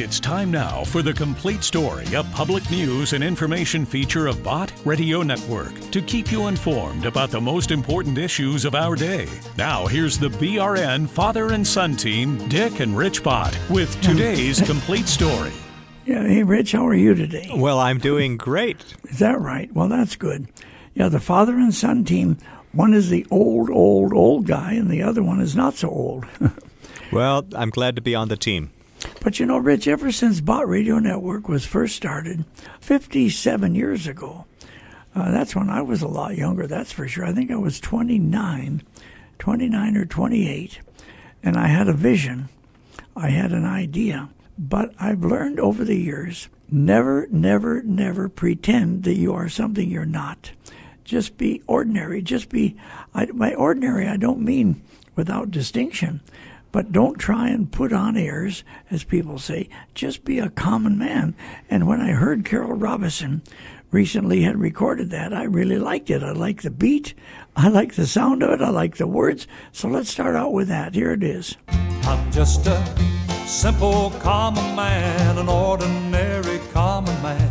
It's time now for the complete story, a public news and information feature of Bott Radio Network to keep you informed about the most important issues of our day. Now, here's the BRN father and son team, Dick and Rich Bott, with today's complete story. Yeah, hey, Rich, how are you today? Well, I'm doing great. Is that right? Well, that's good. Yeah, the father and son team, one is the old, old, old guy, and the other one is not so old. well, I'm glad to be on the team. But you know, Rich, ever since Bott Radio Network was first started 57 years ago, uh, that's when I was a lot younger, that's for sure. I think I was 29, 29 or 28, and I had a vision. I had an idea. But I've learned over the years never, never, never pretend that you are something you're not. Just be ordinary. Just be, I, by ordinary, I don't mean without distinction. But don't try and put on airs, as people say. Just be a common man. And when I heard Carrol Roberson recently had recorded that, I really liked it. I like the beat. I like the sound of it. I like the words. So let's start out with that. Here it is. I'm just a simple common man, an ordinary common man.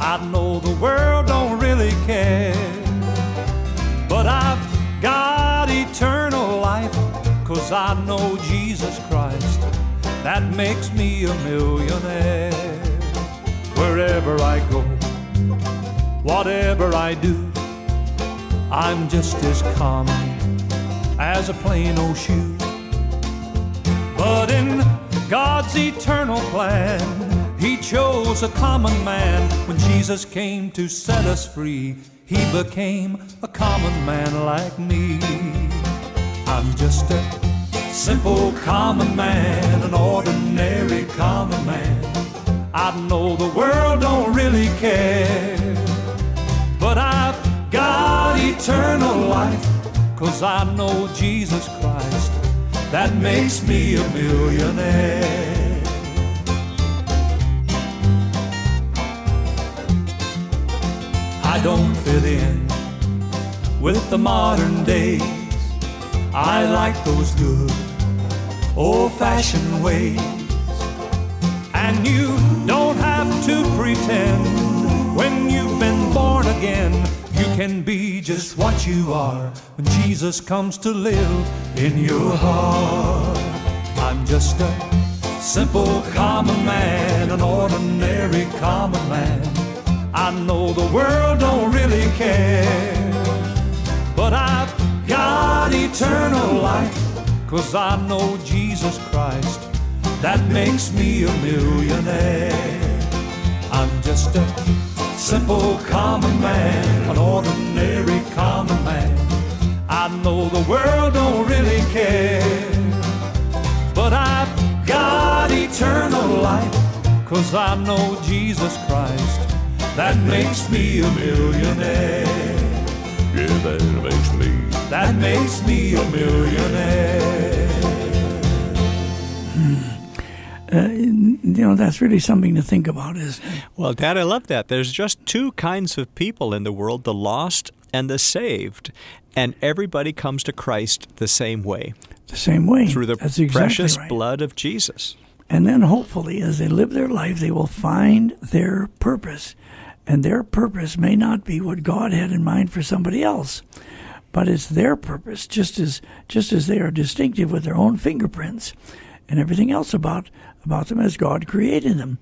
I know the world don't really care, but I've Cause I know Jesus Christ, that makes me a millionaire. Wherever I go, whatever I do, I'm just as common as a plain old shoe. But in God's eternal plan, He chose a common man. When Jesus came to set us free, He became a common man like me. I'm just a simple common man, an ordinary common man. I know the world don't really care, but I've got eternal life, cause I know Jesus Christ, that makes me a millionaire. I don't fit in with the modern days I like those good old fashioned ways. And you don't have to pretend when you've been born again. You can be just what you are when Jesus comes to live in your heart. I'm just a simple common man, an ordinary common man. I know the world don't really care, but I've got eternal life, cause I know Jesus Christ, that makes me a millionaire. I'm just a simple common man, an ordinary common man. I know the world don't really care, but I've got eternal life, cause I know Jesus Christ, that makes me a millionaire. Yeah, that makes me that makes me a millionaire. Uh, you know, that's really something to think about, isn't it? Well, Dad, I love that. There's just two kinds of people in the world the lost and the saved. And everybody comes to Christ the same way. The same way. Through the exactly precious right. blood of Jesus. And then hopefully, as they live their life, they will find their purpose. And their purpose may not be what God had in mind for somebody else but it's their purpose, just as just as they are distinctive with their own fingerprints and everything else about about them as God created them.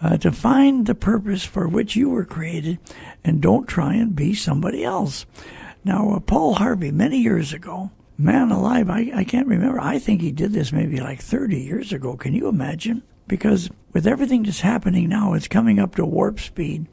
Uh, to find the purpose for which you were created, and don't try and be somebody else. Now, uh, Paul Harvey, many years ago, man alive, I, I can't remember. I think he did this maybe like 30 years ago. Can you imagine? Because with everything that's happening now, it's coming up to warp speed.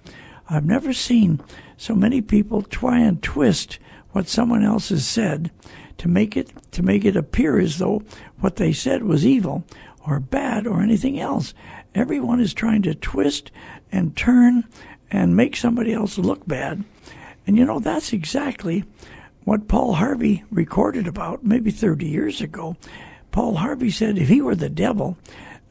I've never seen so many people try and twist what someone else has said to make it to make it appear as though what they said was evil or bad or anything else. Everyone is trying to twist and turn and make somebody else look bad. And you know that's exactly what Paul Harvey recorded about maybe 30 years ago. Paul Harvey said if he were the devil,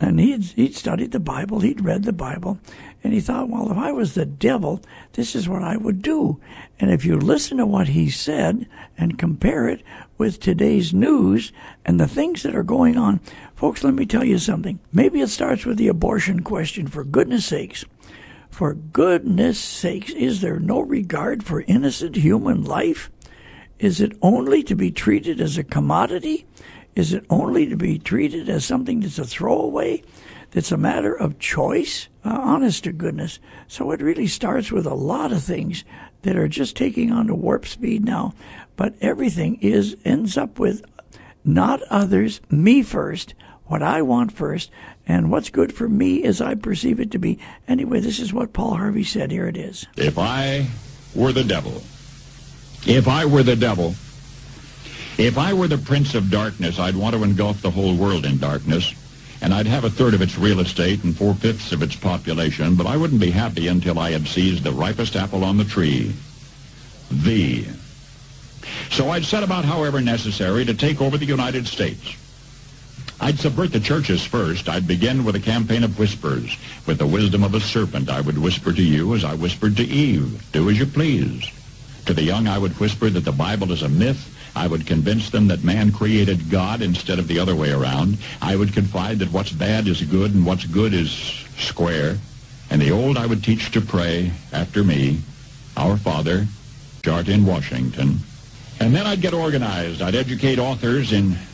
and he'd, he'd studied the Bible, he'd read the Bible, and he thought, well, if I was the devil, this is what I would do. And if you listen to what he said and compare it with today's news and the things that are going on, folks, let me tell you something. Maybe it starts with the abortion question, for goodness sakes. For goodness sakes, is there no regard for innocent human life? Is it only to be treated as a commodity? Is it only to be treated as something that's a throwaway? That's a matter of choice? Uh, honest to goodness. So it really starts with a lot of things that are just taking on to warp speed now. But everything is ends up with not others, me first, what I want first, and what's good for me as I perceive it to be. Anyway, this is what Paul Harvey said. Here it is. If I were the devil, if I were the devil, if I were the prince of darkness, I'd want to engulf the whole world in darkness, and I'd have a third of its real estate and four-fifths of its population, but I wouldn't be happy until I had seized the ripest apple on the tree. Thee. So I'd set about, however necessary, to take over the United States. I'd subvert the churches first. I'd begin with a campaign of whispers. With the wisdom of a serpent, I would whisper to you as I whispered to Eve, do as you please. To the young, I would whisper that the Bible is a myth I would convince them that man created God instead of the other way around. I would confide that what's bad is good and what's good is square. And the old I would teach to pray after me, our Father, Jart in Washington. And then I'd get organized. I'd educate authors in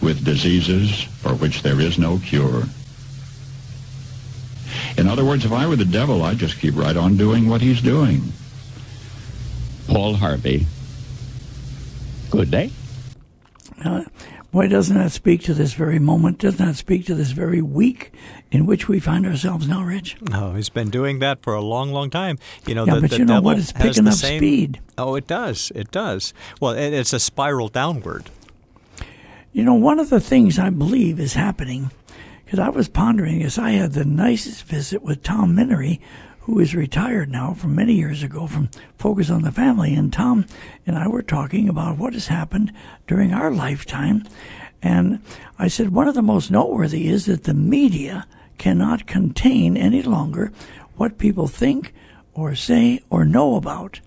with diseases for which there is no cure. In other words, if I were the devil, I'd just keep right on doing what he's doing. Paul Harvey. Good day. Uh, why doesn't that speak to this very moment? Doesn't that speak to this very week in which we find ourselves now, Rich? Oh, he's been doing that for a long, long time. You know, yeah, the, but the you know devil what? It's has picking the up same- speed. Oh, it does. It does. Well, it, it's a spiral downward. You know, one of the things I believe is happening, because I was pondering as I had the nicest visit with Tom Minnery, who is retired now from many years ago from Focus on the Family. And Tom and I were talking about what has happened during our lifetime. And I said, one of the most noteworthy is that the media cannot contain any longer what people think or say or know about.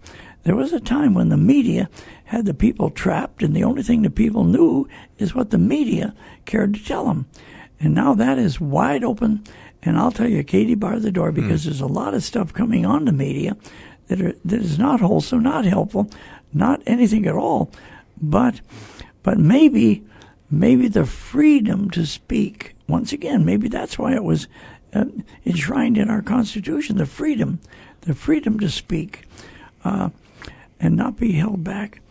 There was a time when the media had the people trapped, and the only thing the people knew is what the media cared to tell them. And now that is wide open. And I'll tell you, Katie, bar the door because there's a lot of stuff coming on the media that are that is not wholesome, not helpful, not anything at all. But but maybe maybe the freedom to speak once again. Maybe that's why it was uh, enshrined in our Constitution: the freedom, the freedom to speak. Uh, and not be held back.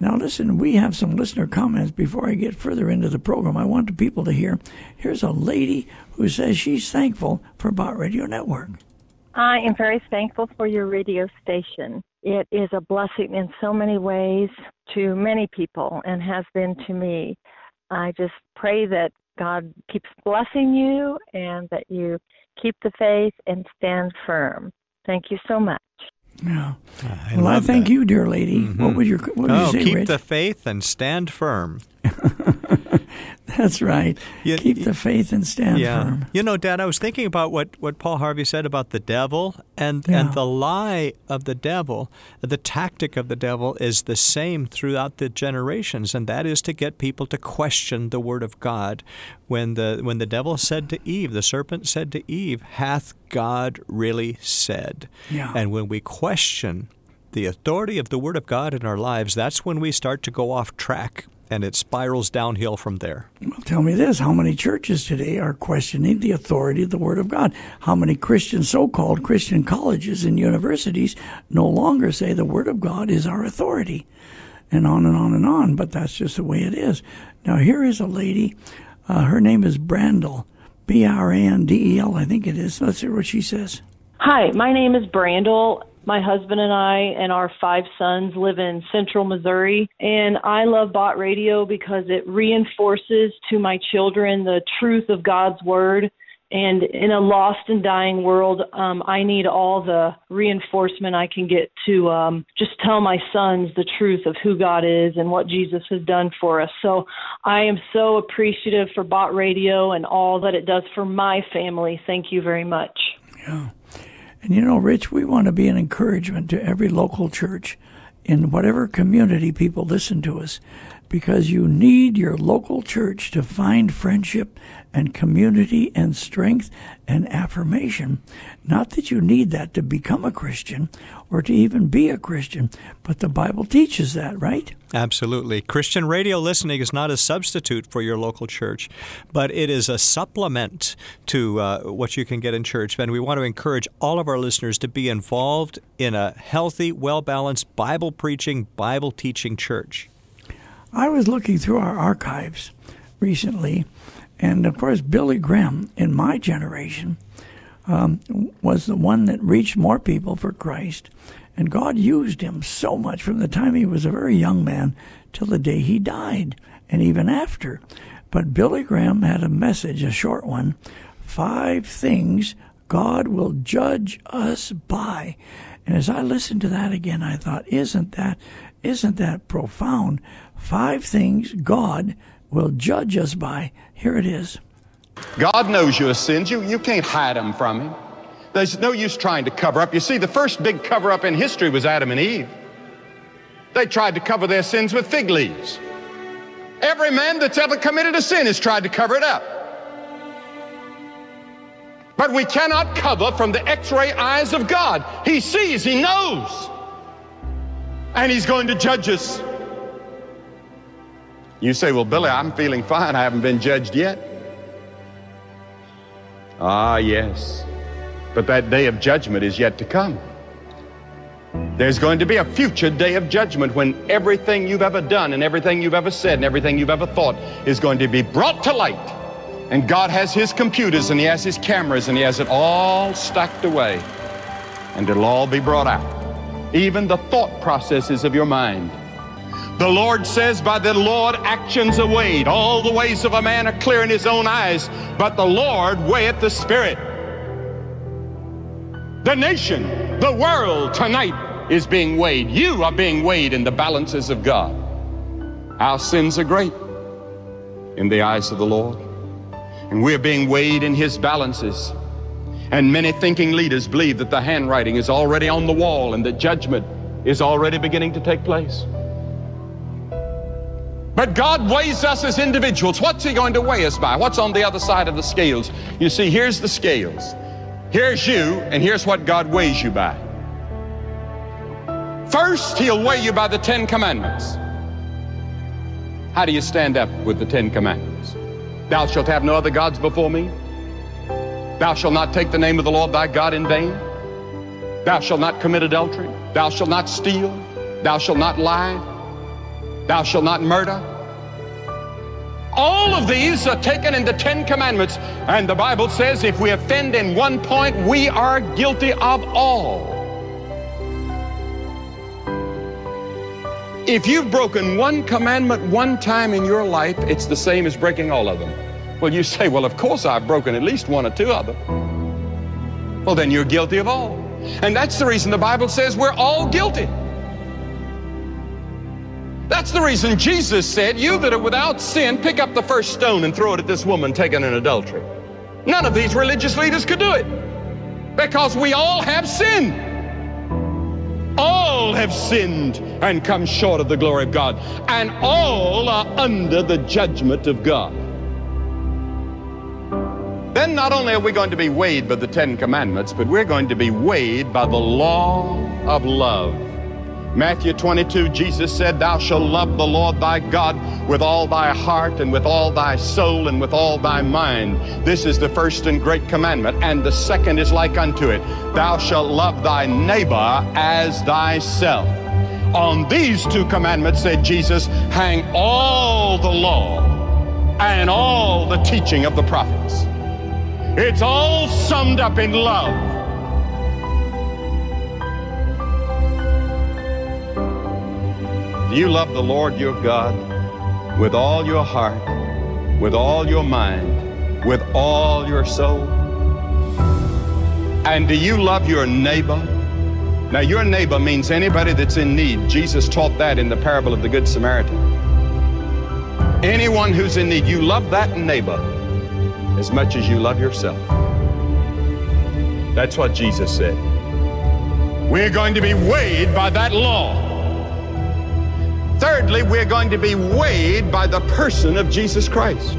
Now, listen, we have some listener comments. Before I get further into the program, I want the people to hear. Here's a lady who says she's thankful for Bott Radio Network. I am very thankful for your radio station. It is a blessing in so many ways to many people and has been to me. I just pray that God keeps blessing you and that you keep the faith and stand firm. Thank you so much. Yeah. I well, I thank that. you, dear lady. Mm-hmm. What would your what oh, you say, keep Rich? the faith and stand firm. That's right. You, Keep you, the faith and stand yeah. firm. You know, Dad, I was thinking about what, what Paul Harvey said about the devil, and, yeah. and the lie of the devil, the tactic of the devil is the same throughout the generations, and that is to get people to question the word of God. When the when the devil said to Eve, the serpent said to Eve, "Hath God really said?" Yeah. And when we question the authority of the Word of God in our lives, that's when we start to go off track and it spirals downhill from there. Well, tell me this how many churches today are questioning the authority of the Word of God? How many Christian, so called Christian colleges and universities no longer say the Word of God is our authority? And on and on and on, but that's just the way it is. Now, here is a lady, uh, her name is Brandel, B R A N D E L, I think it is. Let's hear what she says. Hi, my name is Brandel, my husband and I and our five sons live in central Missouri. And I love Bott Radio because it reinforces to my children the truth of God's Word. And in a lost and dying world, um, I need all the reinforcement I can get to um, just tell my sons the truth of who God is and what Jesus has done for us. So I am so appreciative for Bott Radio and all that it does for my family. Thank you very much. Yeah. And you know, Rich, we want to be an encouragement to every local church in whatever community people listen to us because you need your local church to find friendship and community and strength and affirmation. Not that you need that to become a Christian or to even be a Christian, but the Bible teaches that, right? Absolutely. Christian radio listening is not a substitute for your local church, but it is a supplement to uh, what you can get in church. And we want to encourage all of our listeners to be involved in a healthy, well balanced, Bible preaching, Bible teaching church. I was looking through our archives recently, and of course, Billy Graham in my generation um, was the one that reached more people for Christ. And God used him so much from the time he was a very young man till the day he died, and even after. But Billy Graham had a message, a short one Five things God will judge us by. And as I listened to that again, I thought, isn't that, isn't that profound? Five things God will judge us by. Here it is. God knows your sins. You, you can't hide them from Him. There's no use trying to cover up. You see, the first big cover up in history was Adam and Eve. They tried to cover their sins with fig leaves. Every man that's ever committed a sin has tried to cover it up. But we cannot cover from the x ray eyes of God. He sees, He knows. And He's going to judge us. You say, Well, Billy, I'm feeling fine. I haven't been judged yet. Ah, yes. But that day of judgment is yet to come. There's going to be a future day of judgment when everything you've ever done and everything you've ever said and everything you've ever thought is going to be brought to light. And God has His computers and He has His cameras and He has it all stacked away. And it'll all be brought out. Even the thought processes of your mind. The Lord says, By the Lord actions are weighed. All the ways of a man are clear in his own eyes, but the Lord weigheth the Spirit. The nation, the world tonight is being weighed. You are being weighed in the balances of God. Our sins are great in the eyes of the Lord, and we're being weighed in his balances. And many thinking leaders believe that the handwriting is already on the wall and that judgment is already beginning to take place. But God weighs us as individuals. What's He going to weigh us by? What's on the other side of the scales? You see, here's the scales. Here's you, and here's what God weighs you by. First, He'll weigh you by the Ten Commandments. How do you stand up with the Ten Commandments? Thou shalt have no other gods before me. Thou shalt not take the name of the Lord thy God in vain. Thou shalt not commit adultery. Thou shalt not steal. Thou shalt not lie. Thou shalt not murder. All of these are taken in the Ten Commandments. And the Bible says if we offend in one point, we are guilty of all. If you've broken one commandment one time in your life, it's the same as breaking all of them. Well, you say, well, of course I've broken at least one or two of them. Well, then you're guilty of all. And that's the reason the Bible says we're all guilty. That's the reason Jesus said, You that are without sin, pick up the first stone and throw it at this woman taken in adultery. None of these religious leaders could do it because we all have sinned. All have sinned and come short of the glory of God, and all are under the judgment of God. Then not only are we going to be weighed by the Ten Commandments, but we're going to be weighed by the law of love. Matthew 22, Jesus said, Thou shalt love the Lord thy God with all thy heart and with all thy soul and with all thy mind. This is the first and great commandment, and the second is like unto it. Thou shalt love thy neighbor as thyself. On these two commandments, said Jesus, hang all the law and all the teaching of the prophets. It's all summed up in love. You love the Lord your God with all your heart, with all your mind, with all your soul? And do you love your neighbor? Now, your neighbor means anybody that's in need. Jesus taught that in the parable of the Good Samaritan. Anyone who's in need, you love that neighbor as much as you love yourself. That's what Jesus said. We're going to be weighed by that law. Thirdly, we're going to be weighed by the person of Jesus Christ.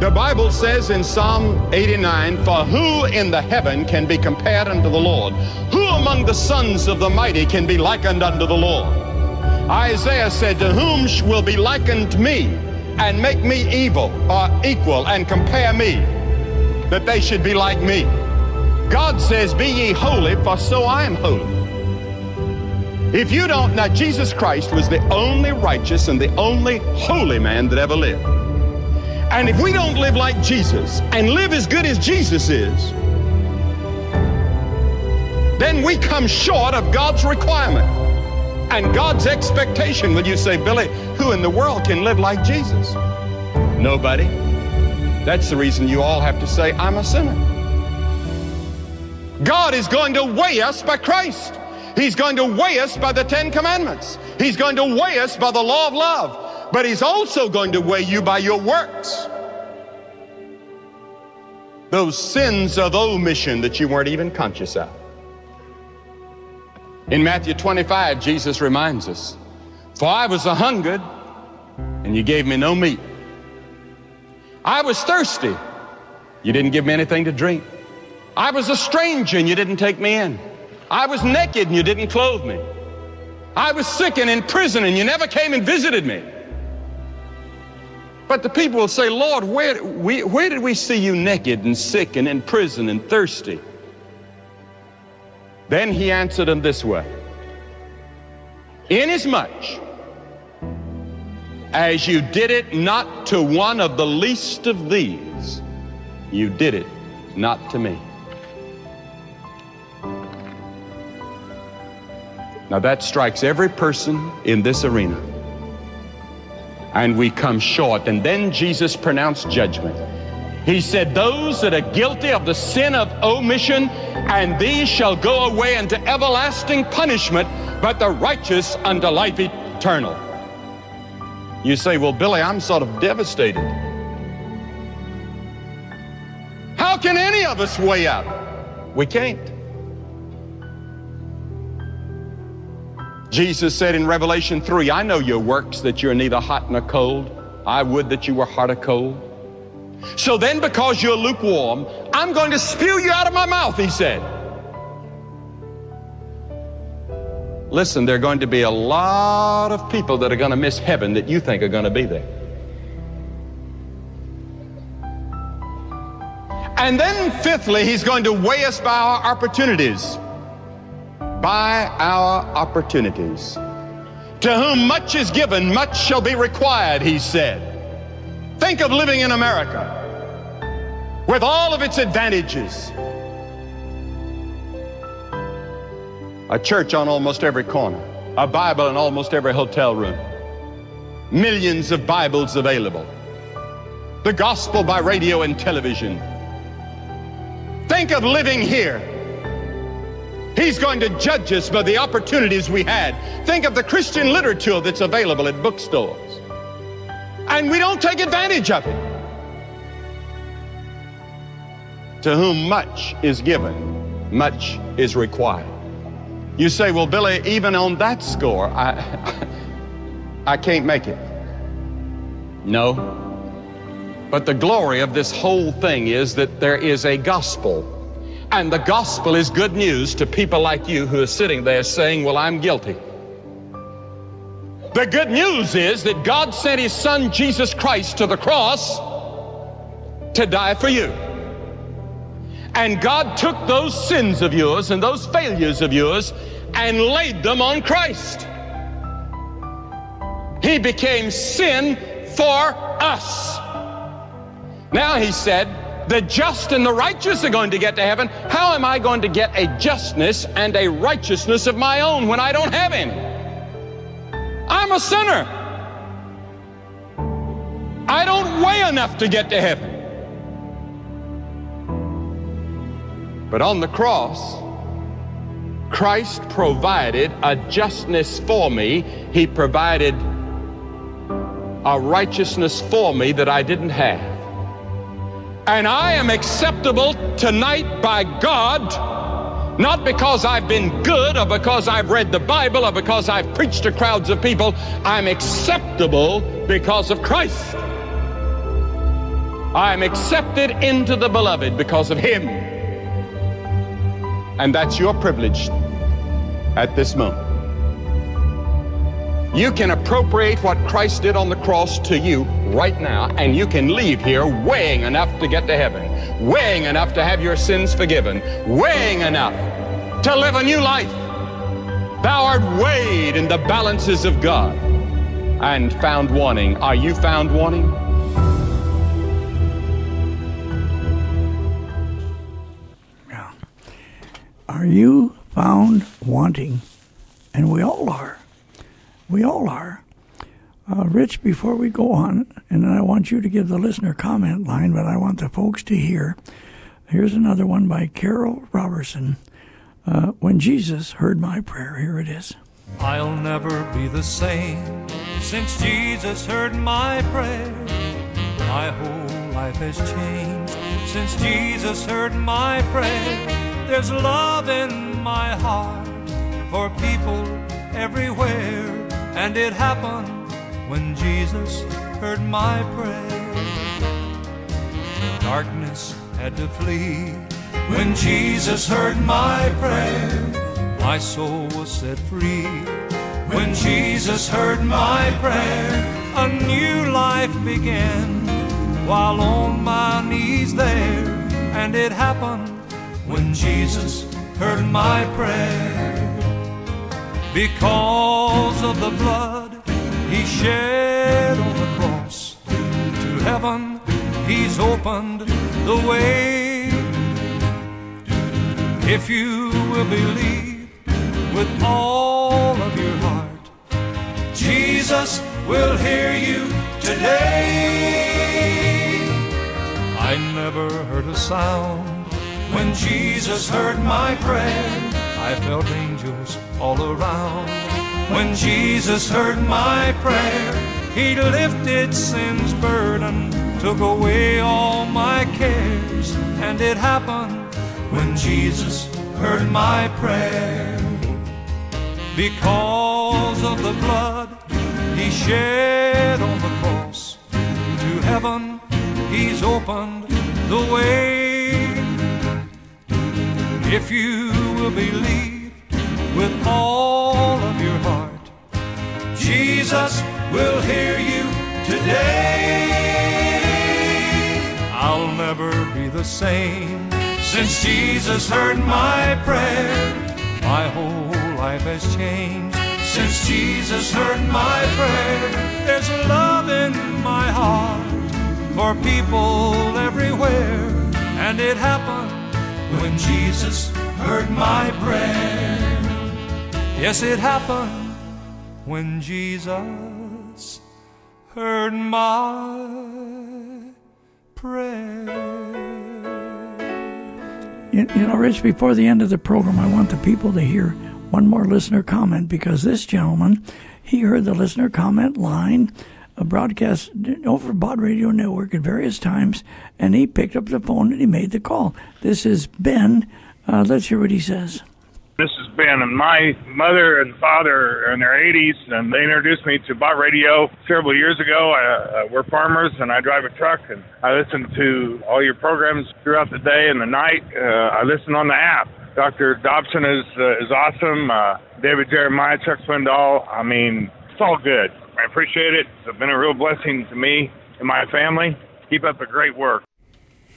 The Bible says in Psalm 89, For who in the heaven can be compared unto the Lord? Who among the sons of the mighty can be likened unto the Lord? Isaiah said, To whom will be likened me and make me evil or equal and compare me, that they should be like me? God says, Be ye holy, for so I am holy. If you don't, now Jesus Christ was the only righteous and the only holy man that ever lived. And if we don't live like Jesus and live as good as Jesus is, then we come short of God's requirement and God's expectation. When you say, Billy, who in the world can live like Jesus? Nobody. That's the reason you all have to say, I'm a sinner. God is going to weigh us by Christ. He's going to weigh us by the Ten Commandments. He's going to weigh us by the law of love. But He's also going to weigh you by your works. Those sins of omission that you weren't even conscious of. In Matthew 25, Jesus reminds us, For I was a hungered, and you gave me no meat. I was thirsty, you didn't give me anything to drink. I was a stranger, and you didn't take me in. I was naked and you didn't clothe me. I was sick and in prison and you never came and visited me. But the people will say, Lord, where, we, where did we see you naked and sick and in prison and thirsty? Then he answered them this way Inasmuch as you did it not to one of the least of these, you did it not to me. Now that strikes every person in this arena. And we come short. And then Jesus pronounced judgment. He said, Those that are guilty of the sin of omission, and these shall go away into everlasting punishment, but the righteous unto life eternal. You say, Well, Billy, I'm sort of devastated. How can any of us weigh up? We can't. Jesus said in Revelation 3, I know your works, that you're neither hot nor cold. I would that you were hot or cold. So then, because you're lukewarm, I'm going to spew you out of my mouth, he said. Listen, there are going to be a lot of people that are going to miss heaven that you think are going to be there. And then, fifthly, he's going to weigh us by our opportunities by our opportunities. To whom much is given, much shall be required, he said. Think of living in America with all of its advantages. A church on almost every corner, a Bible in almost every hotel room, millions of Bibles available, the gospel by radio and television. Think of living here He's going to judge us by the opportunities we had. Think of the Christian literature that's available at bookstores. And we don't take advantage of it. To whom much is given, much is required. You say, well, Billy, even on that score, I, I can't make it. No. But the glory of this whole thing is that there is a gospel and the gospel is good news to people like you who are sitting there saying, Well, I'm guilty. The good news is that God sent His Son Jesus Christ to the cross to die for you. And God took those sins of yours and those failures of yours and laid them on Christ. He became sin for us. Now He said, the just and the righteous are going to get to heaven. How am I going to get a justness and a righteousness of my own when I don't have any? I'm a sinner. I don't weigh enough to get to heaven. But on the cross, Christ provided a justness for me. He provided a righteousness for me that I didn't have. And I am acceptable tonight by God, not because I've been good or because I've read the Bible or because I've preached to crowds of people. I'm acceptable because of Christ. I'm accepted into the beloved because of Him. And that's your privilege at this moment. You can appropriate what Christ did on the cross to you right now, and you can leave here weighing enough to get to heaven, weighing enough to have your sins forgiven, weighing enough to live a new life. Thou art weighed in the balances of God and found wanting. Are you found wanting? Are you found wanting? And we all are. We all are. Uh, Rich, before we go on, and I want you to give the listener comment line, but I want the folks to hear. Here's another one by Carrol Roberson. Uh, when Jesus heard my prayer, here it is. I'll never be the same since Jesus heard my prayer. My whole life has changed since Jesus heard my prayer. There's love in my heart for people everywhere. And it happened when Jesus heard my prayer. Darkness had to flee when Jesus heard my prayer. My soul was set free when Jesus heard my prayer. A new life began while on my knees there. And it happened when Jesus heard my prayer because of the blood he shed on the cross. To heaven he's opened the way. If you will believe with all of your heart, Jesus will hear you today. I never heard a sound when Jesus heard my prayer. I felt angels all around. When Jesus heard my prayer, He lifted sin's burden, took away all my cares. And it happened when Jesus heard my prayer. Because of the blood He shed on the cross, to heaven He's opened the way. If you will believe with all of your heart, Jesus will hear you today. I'll never be the same since Jesus heard my prayer. My whole life has changed Since Jesus heard my prayer, there's love in my heart for people everywhere. And it happened when Jesus heard my prayer. Yes, it happened when Jesus heard my prayer. You, you know, Rich, before the end of the program, I want the people to hear one more listener comment because this gentleman, he heard the listener comment line a broadcast over Bott Radio Network at various times, and he picked up the phone and he made the call. This is Ben. Uh, let's hear what he says. This is Ben, and my mother and father are in their 80s, and they introduced me to Bott Radio several years ago. I, uh, we're farmers, and I drive a truck, and I listen to all your programs throughout the day and the night. Uh, I listen on the app. Dr. Dobson is uh, is awesome. Uh, David Jeremiah, Chuck Swindoll. I mean, it's all good. I appreciate it. It's been a real blessing to me and my family. Keep up the great work.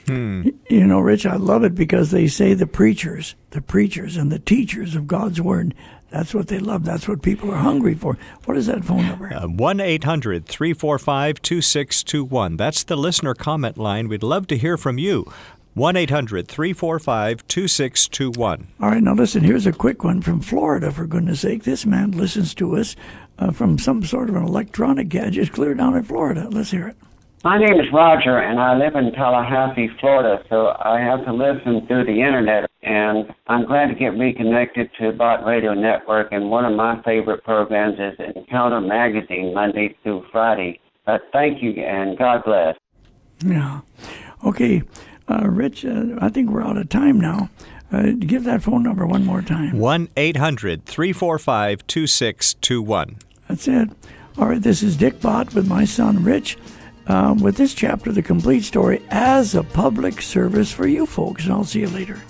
Hmm. You know, Rich, I love it because they say the preachers, the preachers and the teachers of God's Word. That's what they love. That's what people are hungry for. What is that phone number? Uh, 1 800 345 2621. That's the listener comment line. We'd love to hear from you. 1 800 345 2621. All right, now listen, here's a quick one from Florida, for goodness sake. This man listens to us uh, from some sort of an electronic gadget clear down in Florida. Let's hear it. My name is Roger, and I live in Tallahassee, Florida, so I have to listen through the internet. And I'm glad to get reconnected to Bott Radio Network. And one of my favorite programs is Encounter Magazine, Monday through Friday. But thank you, and God bless. Yeah. Okay, uh, Rich, uh, I think we're out of time now. Uh, give that phone number one more time 1 800 345 2621. That's it. All right, this is Dick Bott with my son Rich um, with this chapter, The Complete Story, as a public service for you folks. And I'll see you later.